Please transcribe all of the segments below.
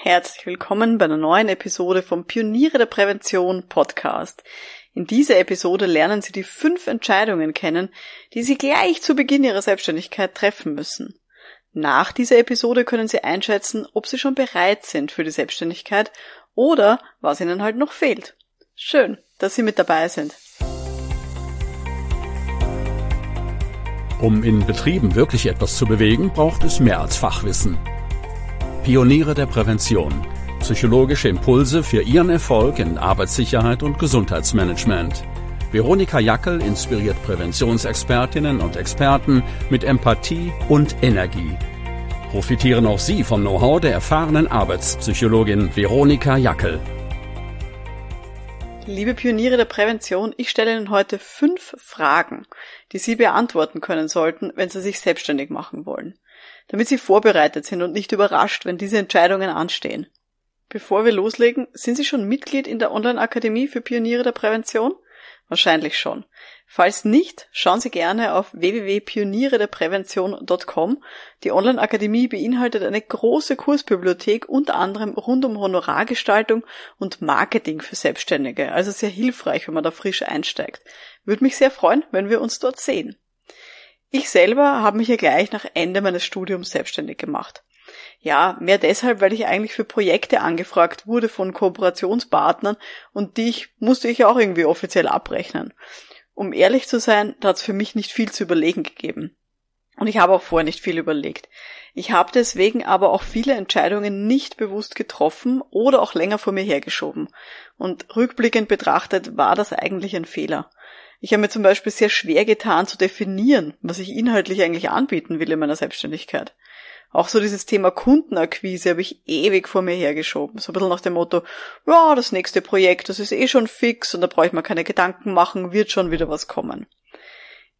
Herzlich willkommen bei einer neuen Episode vom Pioniere der Prävention Podcast. In dieser Episode lernen Sie die fünf Entscheidungen kennen, die Sie gleich zu Beginn Ihrer Selbstständigkeit treffen müssen. Nach dieser Episode können Sie einschätzen, ob Sie schon bereit sind für die Selbstständigkeit oder was Ihnen halt noch fehlt. Schön, dass Sie mit dabei sind. Um in Betrieben wirklich etwas zu bewegen, braucht es mehr als Fachwissen. Pioniere der Prävention. Psychologische Impulse für Ihren Erfolg in Arbeitssicherheit und Gesundheitsmanagement. Veronika Jackel inspiriert Präventionsexpertinnen und Experten mit Empathie und Energie. Profitieren auch Sie vom Know-how der erfahrenen Arbeitspsychologin Veronika Jackel. Liebe Pioniere der Prävention, ich stelle Ihnen heute fünf Fragen, die Sie beantworten können sollten, wenn Sie sich selbstständig machen wollen damit Sie vorbereitet sind und nicht überrascht, wenn diese Entscheidungen anstehen. Bevor wir loslegen, sind Sie schon Mitglied in der Online-Akademie für Pioniere der Prävention? Wahrscheinlich schon. Falls nicht, schauen Sie gerne auf www.pionierederprävention.com. Die Online-Akademie beinhaltet eine große Kursbibliothek, unter anderem rund um Honorargestaltung und Marketing für Selbstständige. Also sehr hilfreich, wenn man da frisch einsteigt. Würde mich sehr freuen, wenn wir uns dort sehen. Ich selber habe mich ja gleich nach Ende meines Studiums selbstständig gemacht. Ja, mehr deshalb, weil ich eigentlich für Projekte angefragt wurde von Kooperationspartnern und die ich, musste ich auch irgendwie offiziell abrechnen. Um ehrlich zu sein, da hat es für mich nicht viel zu überlegen gegeben. Und ich habe auch vorher nicht viel überlegt. Ich habe deswegen aber auch viele Entscheidungen nicht bewusst getroffen oder auch länger vor mir hergeschoben. Und rückblickend betrachtet war das eigentlich ein Fehler. Ich habe mir zum Beispiel sehr schwer getan zu definieren, was ich inhaltlich eigentlich anbieten will in meiner Selbstständigkeit. Auch so dieses Thema Kundenakquise habe ich ewig vor mir hergeschoben. So ein bisschen nach dem Motto, ja, das nächste Projekt, das ist eh schon fix und da brauche ich mir keine Gedanken machen, wird schon wieder was kommen.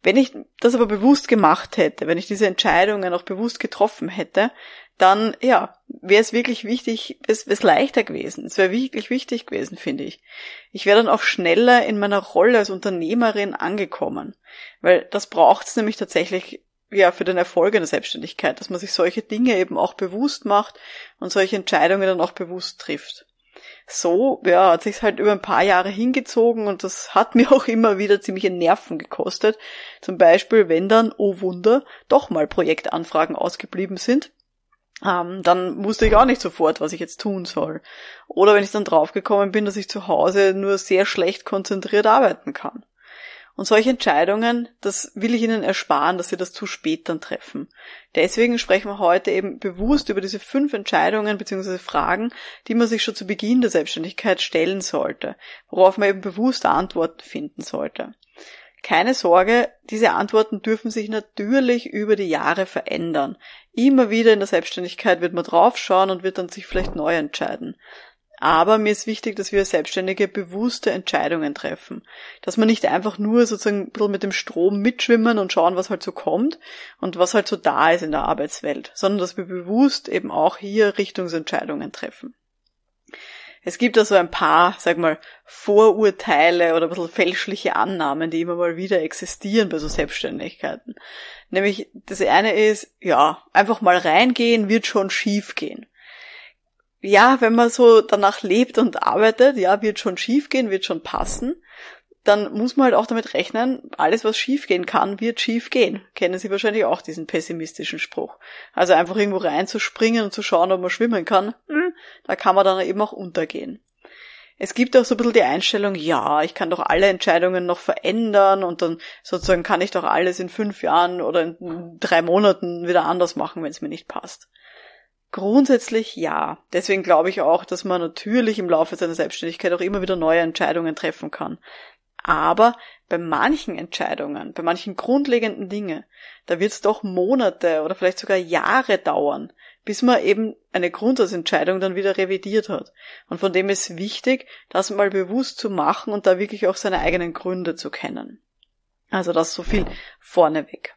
Wenn ich das aber bewusst gemacht hätte, wenn ich diese Entscheidungen auch bewusst getroffen hätte, dann ja, wäre es wirklich wichtig, es wäre leichter gewesen. Es wäre wirklich wichtig gewesen, finde ich. Ich wäre dann auch schneller in meiner Rolle als Unternehmerin angekommen. Weil das braucht es nämlich tatsächlich ja für den Erfolg in der Selbstständigkeit, dass man sich solche Dinge eben auch bewusst macht und solche Entscheidungen dann auch bewusst trifft. So, ja, hat sich's halt über ein paar Jahre hingezogen und das hat mir auch immer wieder ziemliche Nerven gekostet. Zum Beispiel, wenn dann, oh Wunder, doch mal Projektanfragen ausgeblieben sind ähm, dann wusste ich auch nicht sofort, was ich jetzt tun soll. Oder wenn ich dann draufgekommen bin, dass ich zu Hause nur sehr schlecht konzentriert arbeiten kann. Und solche Entscheidungen, das will ich Ihnen ersparen, dass Sie das zu spät dann treffen. Deswegen sprechen wir heute eben bewusst über diese fünf Entscheidungen bzw. Fragen, die man sich schon zu Beginn der Selbstständigkeit stellen sollte, worauf man eben bewusst Antworten finden sollte. Keine Sorge, diese Antworten dürfen sich natürlich über die Jahre verändern. Immer wieder in der Selbstständigkeit wird man draufschauen und wird dann sich vielleicht neu entscheiden. Aber mir ist wichtig, dass wir Selbstständige bewusste Entscheidungen treffen. Dass man nicht einfach nur sozusagen ein bisschen mit dem Strom mitschwimmen und schauen, was halt so kommt und was halt so da ist in der Arbeitswelt, sondern dass wir bewusst eben auch hier Richtungsentscheidungen treffen. Es gibt also ein paar, sag mal, Vorurteile oder ein bisschen fälschliche Annahmen, die immer mal wieder existieren bei so Selbstständigkeiten. Nämlich, das eine ist, ja, einfach mal reingehen, wird schon schief gehen. Ja, wenn man so danach lebt und arbeitet, ja, wird schon schief gehen, wird schon passen dann muss man halt auch damit rechnen, alles was schiefgehen kann, wird schief gehen. Kennen Sie wahrscheinlich auch diesen pessimistischen Spruch. Also einfach irgendwo reinzuspringen und zu schauen, ob man schwimmen kann, hm, da kann man dann eben auch untergehen. Es gibt auch so ein bisschen die Einstellung, ja, ich kann doch alle Entscheidungen noch verändern und dann sozusagen kann ich doch alles in fünf Jahren oder in drei Monaten wieder anders machen, wenn es mir nicht passt. Grundsätzlich ja. Deswegen glaube ich auch, dass man natürlich im Laufe seiner Selbstständigkeit auch immer wieder neue Entscheidungen treffen kann. Aber bei manchen Entscheidungen, bei manchen grundlegenden Dinge, da wird es doch Monate oder vielleicht sogar Jahre dauern, bis man eben eine Grundsatzentscheidung dann wieder revidiert hat. Und von dem ist wichtig, das mal bewusst zu machen und da wirklich auch seine eigenen Gründe zu kennen. Also das so viel vorneweg.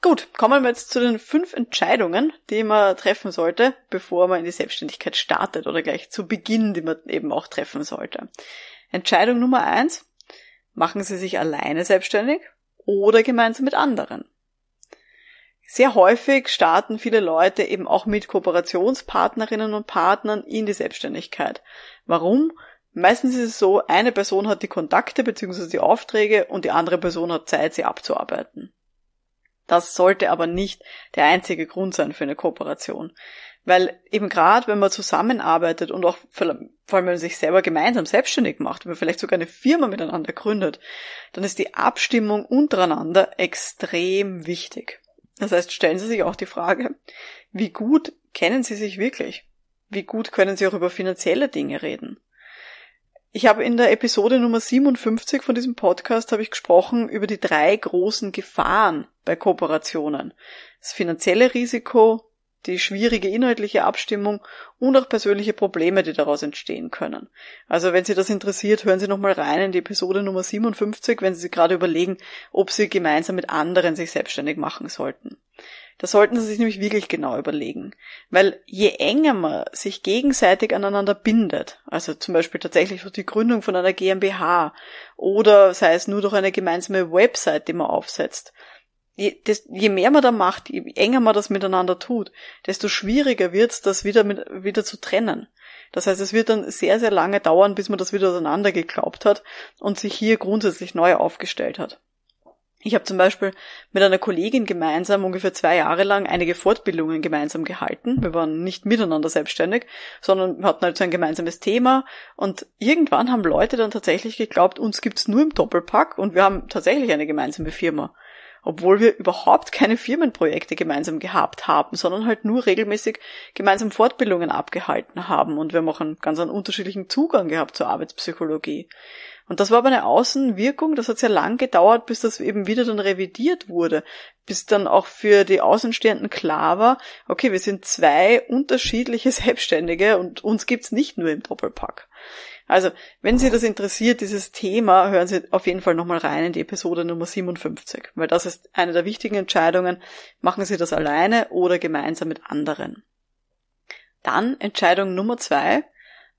Gut, kommen wir jetzt zu den fünf Entscheidungen, die man treffen sollte, bevor man in die Selbstständigkeit startet oder gleich zu Beginn, die man eben auch treffen sollte. Entscheidung Nummer eins, Machen Sie sich alleine selbstständig oder gemeinsam mit anderen? Sehr häufig starten viele Leute eben auch mit Kooperationspartnerinnen und Partnern in die Selbstständigkeit. Warum? Meistens ist es so, eine Person hat die Kontakte bzw. die Aufträge und die andere Person hat Zeit, sie abzuarbeiten. Das sollte aber nicht der einzige Grund sein für eine Kooperation. Weil eben gerade, wenn man zusammenarbeitet und auch vor allem, wenn man sich selber gemeinsam selbstständig macht, wenn man vielleicht sogar eine Firma miteinander gründet, dann ist die Abstimmung untereinander extrem wichtig. Das heißt, stellen Sie sich auch die Frage, wie gut kennen Sie sich wirklich? Wie gut können Sie auch über finanzielle Dinge reden? Ich habe in der Episode Nummer 57 von diesem Podcast habe ich gesprochen über die drei großen Gefahren bei Kooperationen. Das finanzielle Risiko, die schwierige inhaltliche Abstimmung und auch persönliche Probleme, die daraus entstehen können. Also wenn Sie das interessiert, hören Sie nochmal rein in die Episode Nummer 57, wenn Sie sich gerade überlegen, ob Sie gemeinsam mit anderen sich selbstständig machen sollten. Da sollten Sie sich nämlich wirklich genau überlegen. Weil je enger man sich gegenseitig aneinander bindet, also zum Beispiel tatsächlich durch die Gründung von einer GmbH oder sei es nur durch eine gemeinsame Website, die man aufsetzt, je, das, je mehr man da macht, je enger man das miteinander tut, desto schwieriger wird es, das wieder, mit, wieder zu trennen. Das heißt, es wird dann sehr, sehr lange dauern, bis man das wieder auseinandergeglaubt hat und sich hier grundsätzlich neu aufgestellt hat. Ich habe zum Beispiel mit einer Kollegin gemeinsam ungefähr zwei Jahre lang einige Fortbildungen gemeinsam gehalten. Wir waren nicht miteinander selbstständig, sondern hatten halt so ein gemeinsames Thema und irgendwann haben Leute dann tatsächlich geglaubt, uns gibt's nur im Doppelpack und wir haben tatsächlich eine gemeinsame Firma obwohl wir überhaupt keine Firmenprojekte gemeinsam gehabt haben, sondern halt nur regelmäßig gemeinsam Fortbildungen abgehalten haben und wir haben auch einen ganz einen unterschiedlichen Zugang gehabt zur Arbeitspsychologie. Und das war aber eine Außenwirkung, das hat sehr lang gedauert, bis das eben wieder dann revidiert wurde, bis dann auch für die Außenstehenden klar war, okay, wir sind zwei unterschiedliche Selbstständige und uns gibt's nicht nur im Doppelpack. Also, wenn Sie das interessiert, dieses Thema, hören Sie auf jeden Fall nochmal rein in die Episode Nummer 57, weil das ist eine der wichtigen Entscheidungen. Machen Sie das alleine oder gemeinsam mit anderen. Dann Entscheidung Nummer zwei.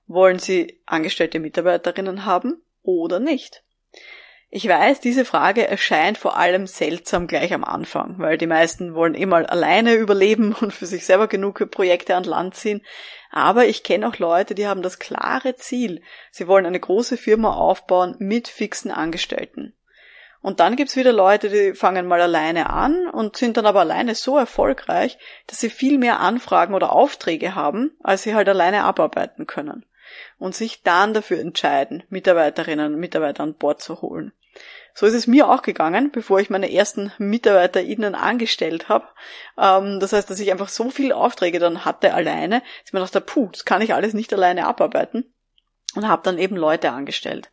Wollen Sie angestellte Mitarbeiterinnen haben oder nicht? Ich weiß, diese Frage erscheint vor allem seltsam gleich am Anfang, weil die meisten wollen immer alleine überleben und für sich selber genug Projekte an Land ziehen. Aber ich kenne auch Leute, die haben das klare Ziel. Sie wollen eine große Firma aufbauen mit fixen Angestellten. Und dann gibt's wieder Leute, die fangen mal alleine an und sind dann aber alleine so erfolgreich, dass sie viel mehr Anfragen oder Aufträge haben, als sie halt alleine abarbeiten können. Und sich dann dafür entscheiden, Mitarbeiterinnen und Mitarbeiter an Bord zu holen. So ist es mir auch gegangen, bevor ich meine ersten MitarbeiterInnen angestellt habe. Ähm, das heißt, dass ich einfach so viele Aufträge dann hatte alleine, dass mir dachte, puh, das kann ich alles nicht alleine abarbeiten. Und habe dann eben Leute angestellt.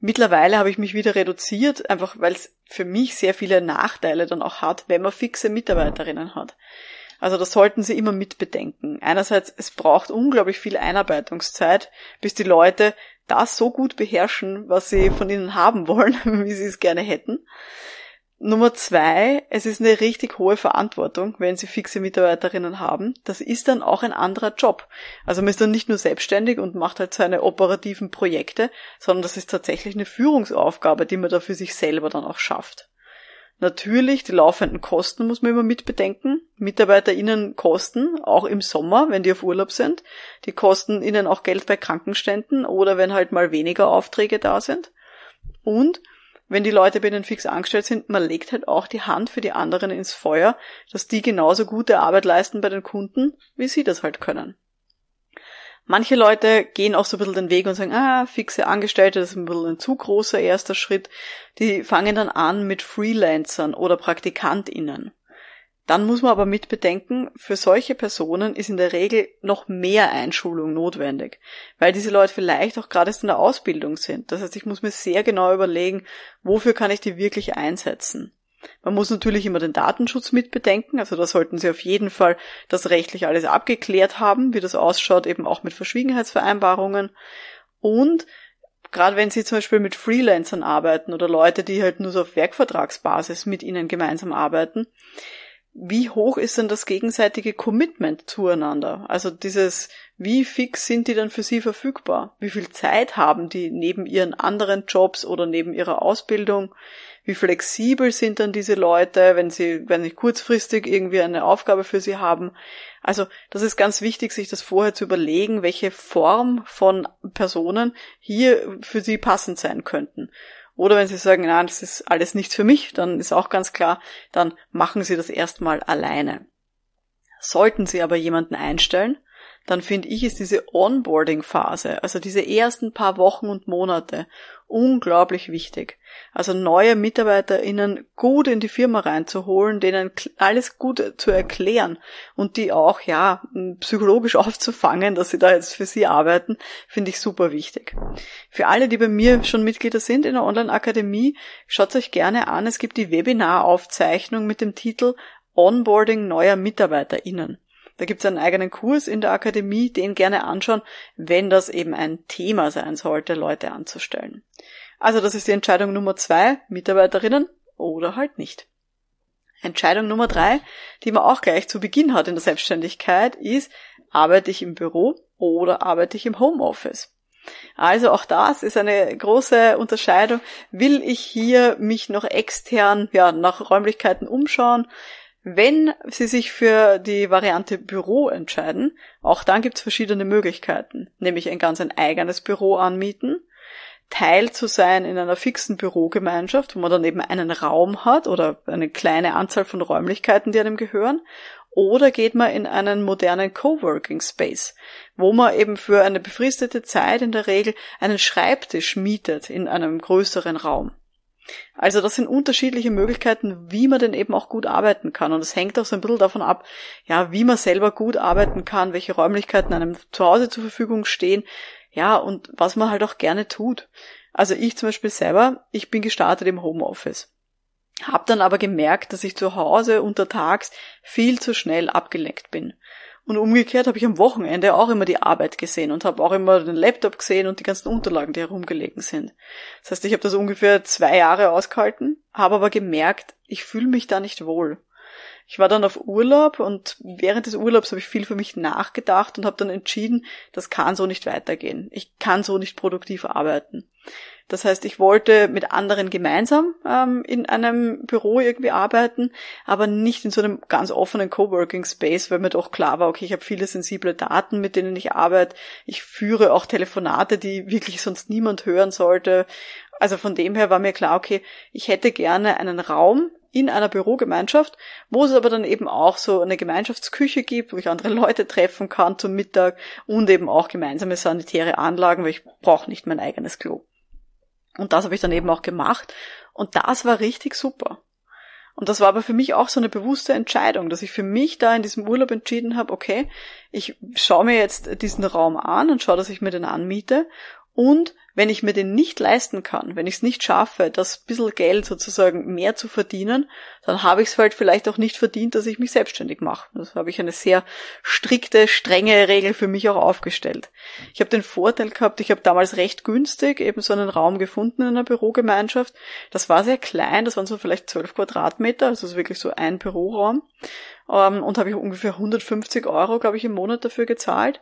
Mittlerweile habe ich mich wieder reduziert, einfach weil es für mich sehr viele Nachteile dann auch hat, wenn man fixe Mitarbeiterinnen hat. Also das sollten Sie immer mitbedenken. Einerseits, es braucht unglaublich viel Einarbeitungszeit, bis die Leute das so gut beherrschen, was sie von ihnen haben wollen, wie sie es gerne hätten. Nummer zwei, es ist eine richtig hohe Verantwortung, wenn Sie fixe Mitarbeiterinnen haben. Das ist dann auch ein anderer Job. Also man ist dann nicht nur selbstständig und macht halt seine operativen Projekte, sondern das ist tatsächlich eine Führungsaufgabe, die man da für sich selber dann auch schafft. Natürlich, die laufenden Kosten muss man immer mitbedenken. MitarbeiterInnen kosten, auch im Sommer, wenn die auf Urlaub sind. Die kosten ihnen auch Geld bei Krankenständen oder wenn halt mal weniger Aufträge da sind. Und wenn die Leute bei ihnen fix angestellt sind, man legt halt auch die Hand für die anderen ins Feuer, dass die genauso gute Arbeit leisten bei den Kunden, wie sie das halt können. Manche Leute gehen auch so ein bisschen den Weg und sagen, ah, fixe Angestellte, das ist ein bisschen ein zu großer erster Schritt. Die fangen dann an mit Freelancern oder PraktikantInnen. Dann muss man aber mit bedenken, für solche Personen ist in der Regel noch mehr Einschulung notwendig, weil diese Leute vielleicht auch gerade erst in der Ausbildung sind. Das heißt, ich muss mir sehr genau überlegen, wofür kann ich die wirklich einsetzen. Man muss natürlich immer den Datenschutz mitbedenken, also da sollten Sie auf jeden Fall das rechtlich alles abgeklärt haben, wie das ausschaut, eben auch mit Verschwiegenheitsvereinbarungen. Und gerade wenn Sie zum Beispiel mit Freelancern arbeiten oder Leute, die halt nur so auf Werkvertragsbasis mit Ihnen gemeinsam arbeiten, wie hoch ist denn das gegenseitige Commitment zueinander? Also dieses, wie fix sind die dann für sie verfügbar? Wie viel Zeit haben die neben ihren anderen Jobs oder neben ihrer Ausbildung? Wie flexibel sind dann diese Leute, wenn sie, wenn sie kurzfristig irgendwie eine Aufgabe für sie haben? Also, das ist ganz wichtig, sich das vorher zu überlegen, welche Form von Personen hier für sie passend sein könnten. Oder wenn Sie sagen, nein, das ist alles nichts für mich, dann ist auch ganz klar, dann machen Sie das erstmal alleine. Sollten Sie aber jemanden einstellen, dann finde ich, ist diese Onboarding-Phase, also diese ersten paar Wochen und Monate, unglaublich wichtig. Also neue MitarbeiterInnen gut in die Firma reinzuholen, denen alles gut zu erklären und die auch, ja, psychologisch aufzufangen, dass sie da jetzt für sie arbeiten, finde ich super wichtig. Für alle, die bei mir schon Mitglieder sind in der Online-Akademie, schaut euch gerne an. Es gibt die Webinaraufzeichnung mit dem Titel Onboarding neuer MitarbeiterInnen. Da gibt es einen eigenen Kurs in der Akademie, den gerne anschauen, wenn das eben ein Thema sein sollte, Leute anzustellen. Also das ist die Entscheidung Nummer zwei, Mitarbeiterinnen oder halt nicht. Entscheidung Nummer drei, die man auch gleich zu Beginn hat in der Selbstständigkeit, ist, arbeite ich im Büro oder arbeite ich im Homeoffice? Also auch das ist eine große Unterscheidung. Will ich hier mich noch extern ja, nach Räumlichkeiten umschauen? Wenn Sie sich für die Variante Büro entscheiden, auch dann gibt es verschiedene Möglichkeiten, nämlich ein ganz ein eigenes Büro anmieten, Teil zu sein in einer fixen Bürogemeinschaft, wo man dann eben einen Raum hat oder eine kleine Anzahl von Räumlichkeiten, die einem gehören, oder geht man in einen modernen Coworking Space, wo man eben für eine befristete Zeit in der Regel einen Schreibtisch mietet in einem größeren Raum. Also das sind unterschiedliche Möglichkeiten, wie man denn eben auch gut arbeiten kann. Und es hängt auch so ein bisschen davon ab, ja, wie man selber gut arbeiten kann, welche Räumlichkeiten einem zu Hause zur Verfügung stehen, ja, und was man halt auch gerne tut. Also ich zum Beispiel selber, ich bin gestartet im Homeoffice. Hab dann aber gemerkt, dass ich zu Hause untertags viel zu schnell abgelenkt bin. Und umgekehrt habe ich am Wochenende auch immer die Arbeit gesehen und habe auch immer den Laptop gesehen und die ganzen Unterlagen, die herumgelegen sind. Das heißt, ich habe das ungefähr zwei Jahre ausgehalten, habe aber gemerkt, ich fühle mich da nicht wohl. Ich war dann auf Urlaub und während des Urlaubs habe ich viel für mich nachgedacht und habe dann entschieden, das kann so nicht weitergehen. Ich kann so nicht produktiv arbeiten. Das heißt, ich wollte mit anderen gemeinsam ähm, in einem Büro irgendwie arbeiten, aber nicht in so einem ganz offenen Coworking Space, weil mir doch klar war, okay, ich habe viele sensible Daten, mit denen ich arbeite. Ich führe auch Telefonate, die wirklich sonst niemand hören sollte. Also von dem her war mir klar, okay, ich hätte gerne einen Raum in einer Bürogemeinschaft, wo es aber dann eben auch so eine Gemeinschaftsküche gibt, wo ich andere Leute treffen kann zum Mittag und eben auch gemeinsame sanitäre Anlagen, weil ich brauche nicht mein eigenes Klo. Und das habe ich dann eben auch gemacht. Und das war richtig super. Und das war aber für mich auch so eine bewusste Entscheidung, dass ich für mich da in diesem Urlaub entschieden habe, okay, ich schaue mir jetzt diesen Raum an und schaue, dass ich mir den anmiete und wenn ich mir den nicht leisten kann, wenn ich es nicht schaffe, das bisschen Geld sozusagen mehr zu verdienen, dann habe ich es halt vielleicht auch nicht verdient, dass ich mich selbstständig mache. Das habe ich eine sehr strikte, strenge Regel für mich auch aufgestellt. Ich habe den Vorteil gehabt, ich habe damals recht günstig eben so einen Raum gefunden in einer Bürogemeinschaft. Das war sehr klein, das waren so vielleicht zwölf Quadratmeter, also wirklich so ein Büroraum ähm, und habe ich ungefähr 150 Euro, glaube ich, im Monat dafür gezahlt.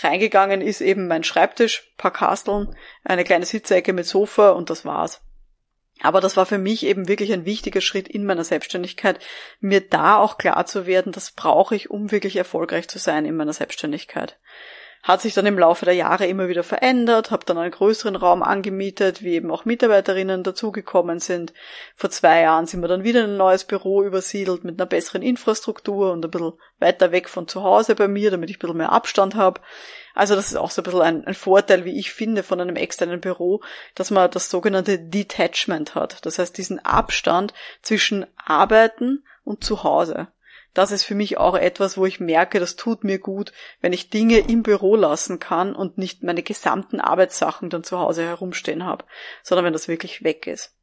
Reingegangen ist eben mein Schreibtisch, paar Kasteln, eine kleine Sitzecke mit Sofa und das war's. Aber das war für mich eben wirklich ein wichtiger Schritt in meiner Selbstständigkeit, mir da auch klar zu werden, das brauche ich, um wirklich erfolgreich zu sein in meiner Selbstständigkeit hat sich dann im Laufe der Jahre immer wieder verändert, habe dann einen größeren Raum angemietet, wie eben auch Mitarbeiterinnen dazugekommen sind. Vor zwei Jahren sind wir dann wieder in ein neues Büro übersiedelt mit einer besseren Infrastruktur und ein bisschen weiter weg von zu Hause bei mir, damit ich ein bisschen mehr Abstand habe. Also das ist auch so ein bisschen ein, ein Vorteil, wie ich finde, von einem externen Büro, dass man das sogenannte Detachment hat. Das heißt, diesen Abstand zwischen Arbeiten und Zuhause das ist für mich auch etwas, wo ich merke, das tut mir gut, wenn ich Dinge im Büro lassen kann und nicht meine gesamten Arbeitssachen dann zu Hause herumstehen habe, sondern wenn das wirklich weg ist.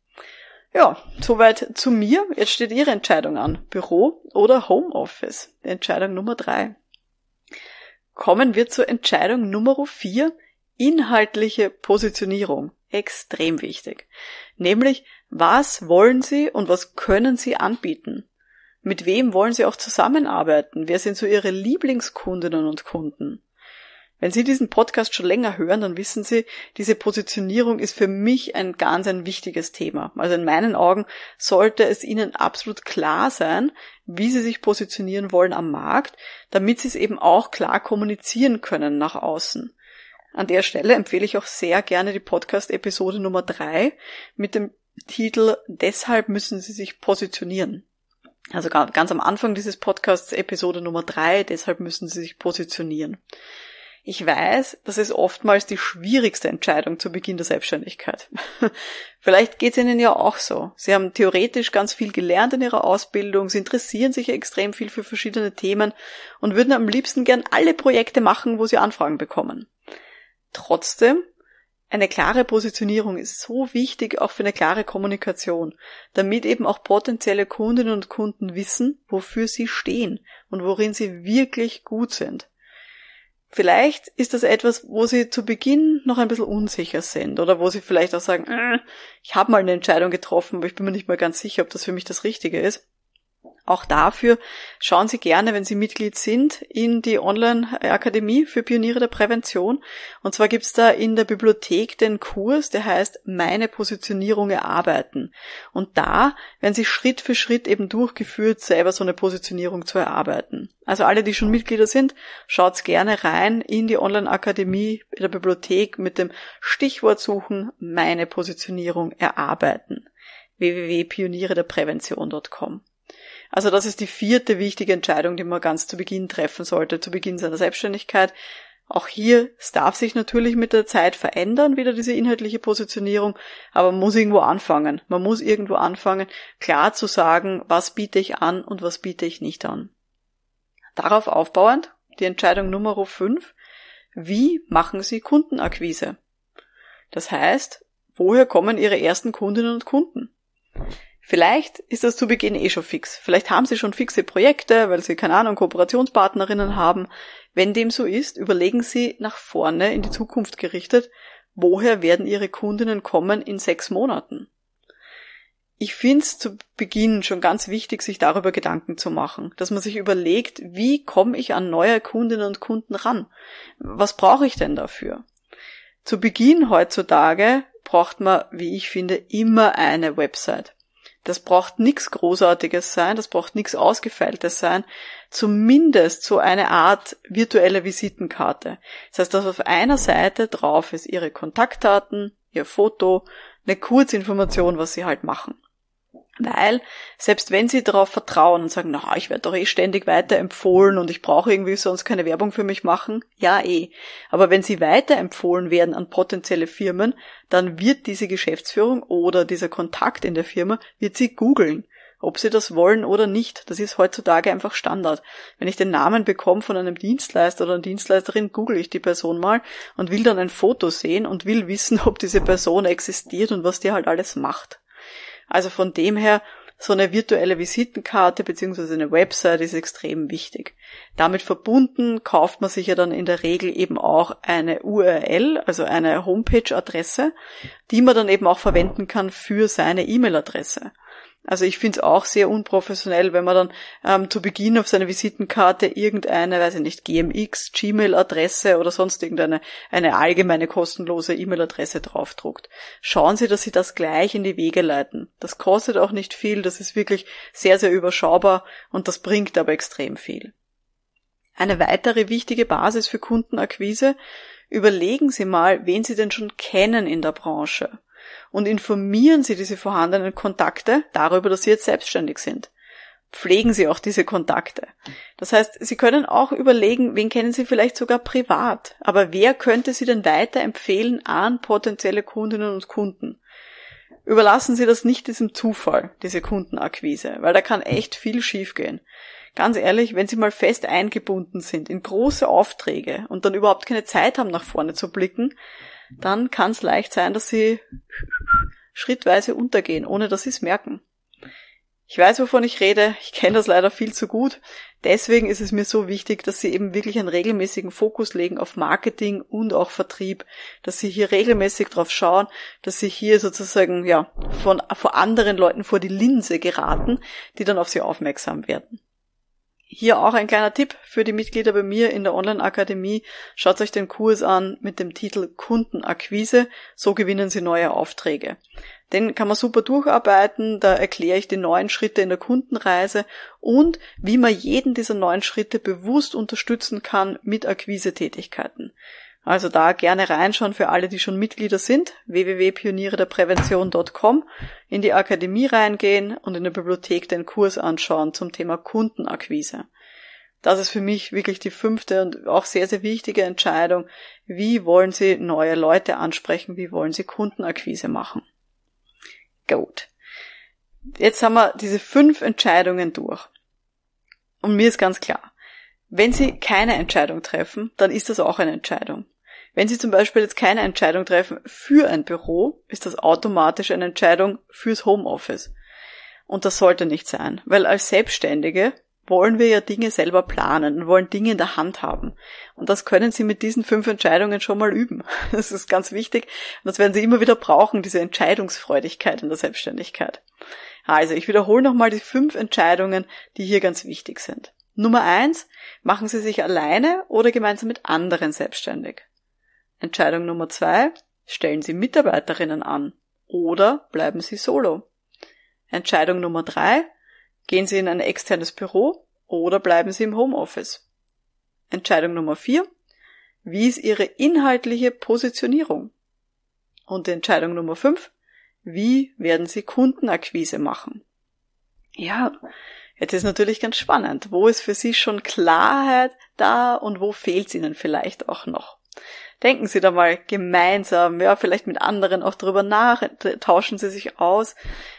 Ja, soweit zu mir. Jetzt steht Ihre Entscheidung an. Büro oder Homeoffice? Entscheidung Nummer drei. Kommen wir zur Entscheidung Nummer vier. Inhaltliche Positionierung. Extrem wichtig. Nämlich, was wollen Sie und was können Sie anbieten? Mit wem wollen Sie auch zusammenarbeiten? Wer sind so Ihre Lieblingskundinnen und Kunden? Wenn Sie diesen Podcast schon länger hören, dann wissen Sie, diese Positionierung ist für mich ein ganz ein wichtiges Thema. Also in meinen Augen sollte es Ihnen absolut klar sein, wie Sie sich positionieren wollen am Markt, damit Sie es eben auch klar kommunizieren können nach außen. An der Stelle empfehle ich auch sehr gerne die Podcast-Episode Nummer drei mit dem Titel Deshalb müssen Sie sich positionieren. Also ganz am Anfang dieses Podcasts Episode Nummer drei, deshalb müssen Sie sich positionieren. Ich weiß, das ist oftmals die schwierigste Entscheidung zu Beginn der Selbstständigkeit. Vielleicht geht es Ihnen ja auch so. Sie haben theoretisch ganz viel gelernt in Ihrer Ausbildung, Sie interessieren sich extrem viel für verschiedene Themen und würden am liebsten gern alle Projekte machen, wo Sie Anfragen bekommen. Trotzdem, eine klare Positionierung ist so wichtig auch für eine klare Kommunikation, damit eben auch potenzielle Kundinnen und Kunden wissen, wofür sie stehen und worin sie wirklich gut sind. Vielleicht ist das etwas, wo sie zu Beginn noch ein bisschen unsicher sind oder wo sie vielleicht auch sagen, äh, ich habe mal eine Entscheidung getroffen, aber ich bin mir nicht mal ganz sicher, ob das für mich das Richtige ist. Auch dafür schauen Sie gerne, wenn Sie Mitglied sind, in die Online-Akademie für Pioniere der Prävention. Und zwar gibt's da in der Bibliothek den Kurs, der heißt Meine Positionierung erarbeiten. Und da werden Sie Schritt für Schritt eben durchgeführt, selber so eine Positionierung zu erarbeiten. Also alle, die schon Mitglieder sind, schaut's gerne rein in die Online-Akademie in der Bibliothek mit dem Stichwort suchen Meine Positionierung erarbeiten www.pionierederprävention.com. Also das ist die vierte wichtige Entscheidung, die man ganz zu Beginn treffen sollte, zu Beginn seiner Selbstständigkeit. Auch hier, es darf sich natürlich mit der Zeit verändern, wieder diese inhaltliche Positionierung, aber man muss irgendwo anfangen. Man muss irgendwo anfangen, klar zu sagen, was biete ich an und was biete ich nicht an. Darauf aufbauend, die Entscheidung Nummer 5, wie machen Sie Kundenakquise? Das heißt, woher kommen Ihre ersten Kundinnen und Kunden? Vielleicht ist das zu Beginn eh schon fix. Vielleicht haben Sie schon fixe Projekte, weil Sie, keine Ahnung, Kooperationspartnerinnen haben. Wenn dem so ist, überlegen Sie nach vorne in die Zukunft gerichtet, woher werden Ihre Kundinnen kommen in sechs Monaten? Ich finde es zu Beginn schon ganz wichtig, sich darüber Gedanken zu machen, dass man sich überlegt, wie komme ich an neue Kundinnen und Kunden ran? Was brauche ich denn dafür? Zu Beginn heutzutage braucht man, wie ich finde, immer eine Website. Das braucht nichts Großartiges sein, das braucht nichts Ausgefeiltes sein, zumindest so eine Art virtuelle Visitenkarte. Das heißt, dass auf einer Seite drauf ist Ihre Kontaktdaten, Ihr Foto, eine Kurzinformation, was Sie halt machen. Weil, selbst wenn sie darauf vertrauen und sagen, na, ich werde doch eh ständig weiterempfohlen und ich brauche irgendwie sonst keine Werbung für mich machen, ja eh. Aber wenn sie weiterempfohlen werden an potenzielle Firmen, dann wird diese Geschäftsführung oder dieser Kontakt in der Firma, wird sie googeln, ob sie das wollen oder nicht. Das ist heutzutage einfach Standard. Wenn ich den Namen bekomme von einem Dienstleister oder einer Dienstleisterin, google ich die Person mal und will dann ein Foto sehen und will wissen, ob diese Person existiert und was die halt alles macht. Also von dem her, so eine virtuelle Visitenkarte beziehungsweise eine Website ist extrem wichtig. Damit verbunden kauft man sich ja dann in der Regel eben auch eine URL, also eine Homepage-Adresse, die man dann eben auch verwenden kann für seine E-Mail-Adresse. Also ich finde es auch sehr unprofessionell, wenn man dann ähm, zu Beginn auf seine Visitenkarte irgendeine, weiß ich nicht, GMX, Gmail-Adresse oder sonst irgendeine eine allgemeine kostenlose E-Mail-Adresse draufdruckt. Schauen Sie, dass Sie das gleich in die Wege leiten. Das kostet auch nicht viel, das ist wirklich sehr, sehr überschaubar und das bringt aber extrem viel. Eine weitere wichtige Basis für Kundenakquise, überlegen Sie mal, wen Sie denn schon kennen in der Branche und informieren Sie diese vorhandenen Kontakte darüber, dass Sie jetzt selbstständig sind. Pflegen Sie auch diese Kontakte. Das heißt, Sie können auch überlegen, wen kennen Sie vielleicht sogar privat. Aber wer könnte Sie denn weiterempfehlen an potenzielle Kundinnen und Kunden? Überlassen Sie das nicht diesem Zufall, diese Kundenakquise, weil da kann echt viel schiefgehen. Ganz ehrlich, wenn Sie mal fest eingebunden sind in große Aufträge und dann überhaupt keine Zeit haben, nach vorne zu blicken, dann kann es leicht sein, dass sie schrittweise untergehen, ohne dass sie es merken. Ich weiß, wovon ich rede. Ich kenne das leider viel zu gut. Deswegen ist es mir so wichtig, dass Sie eben wirklich einen regelmäßigen Fokus legen auf Marketing und auch Vertrieb, dass Sie hier regelmäßig drauf schauen, dass Sie hier sozusagen, ja, von, vor anderen Leuten vor die Linse geraten, die dann auf Sie aufmerksam werden. Hier auch ein kleiner Tipp für die Mitglieder bei mir in der Online-Akademie. Schaut euch den Kurs an mit dem Titel Kundenakquise. So gewinnen Sie neue Aufträge. Den kann man super durcharbeiten. Da erkläre ich die neuen Schritte in der Kundenreise und wie man jeden dieser neuen Schritte bewusst unterstützen kann mit Akquise-Tätigkeiten. Also da gerne reinschauen für alle, die schon Mitglieder sind. www.pionierederprävention.com in die Akademie reingehen und in der Bibliothek den Kurs anschauen zum Thema Kundenakquise. Das ist für mich wirklich die fünfte und auch sehr, sehr wichtige Entscheidung. Wie wollen Sie neue Leute ansprechen? Wie wollen Sie Kundenakquise machen? Gut. Jetzt haben wir diese fünf Entscheidungen durch. Und mir ist ganz klar, wenn Sie keine Entscheidung treffen, dann ist das auch eine Entscheidung. Wenn Sie zum Beispiel jetzt keine Entscheidung treffen für ein Büro, ist das automatisch eine Entscheidung fürs Homeoffice. Und das sollte nicht sein, weil als Selbstständige wollen wir ja Dinge selber planen und wollen Dinge in der Hand haben. Und das können Sie mit diesen fünf Entscheidungen schon mal üben. Das ist ganz wichtig. Und das werden Sie immer wieder brauchen, diese Entscheidungsfreudigkeit in der Selbstständigkeit. Also, ich wiederhole nochmal die fünf Entscheidungen, die hier ganz wichtig sind. Nummer eins, machen Sie sich alleine oder gemeinsam mit anderen selbstständig. Entscheidung Nummer zwei, stellen Sie Mitarbeiterinnen an oder bleiben Sie solo. Entscheidung Nummer drei, gehen Sie in ein externes Büro oder bleiben Sie im Homeoffice. Entscheidung Nummer vier, wie ist Ihre inhaltliche Positionierung? Und Entscheidung Nummer fünf, wie werden Sie Kundenakquise machen? Ja, jetzt ist natürlich ganz spannend. Wo ist für Sie schon Klarheit da und wo fehlt es Ihnen vielleicht auch noch? Denken Sie da mal gemeinsam, ja, vielleicht mit anderen auch darüber nach, tauschen Sie sich aus.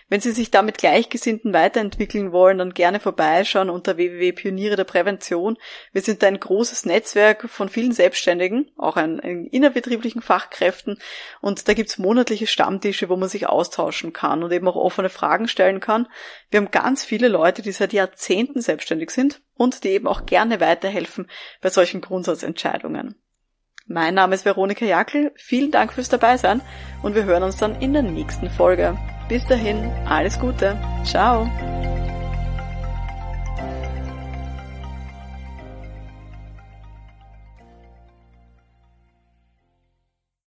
Wenn Sie sich da mit Gleichgesinnten weiterentwickeln wollen, dann gerne vorbeischauen unter www.pioniere der Prävention. Wir sind ein großes Netzwerk von vielen Selbstständigen, auch an innerbetrieblichen Fachkräften und da gibt's monatliche Stammtische, wo man sich austauschen kann und eben auch offene Fragen stellen kann. Wir haben ganz viele Leute, die seit Jahrzehnten selbstständig sind und die eben auch gerne weiterhelfen bei solchen Grundsatzentscheidungen. Mein Name ist Veronika Jackel. Vielen Dank fürs Dabeisein und wir hören uns dann in der nächsten Folge. Bis dahin, alles Gute. Ciao.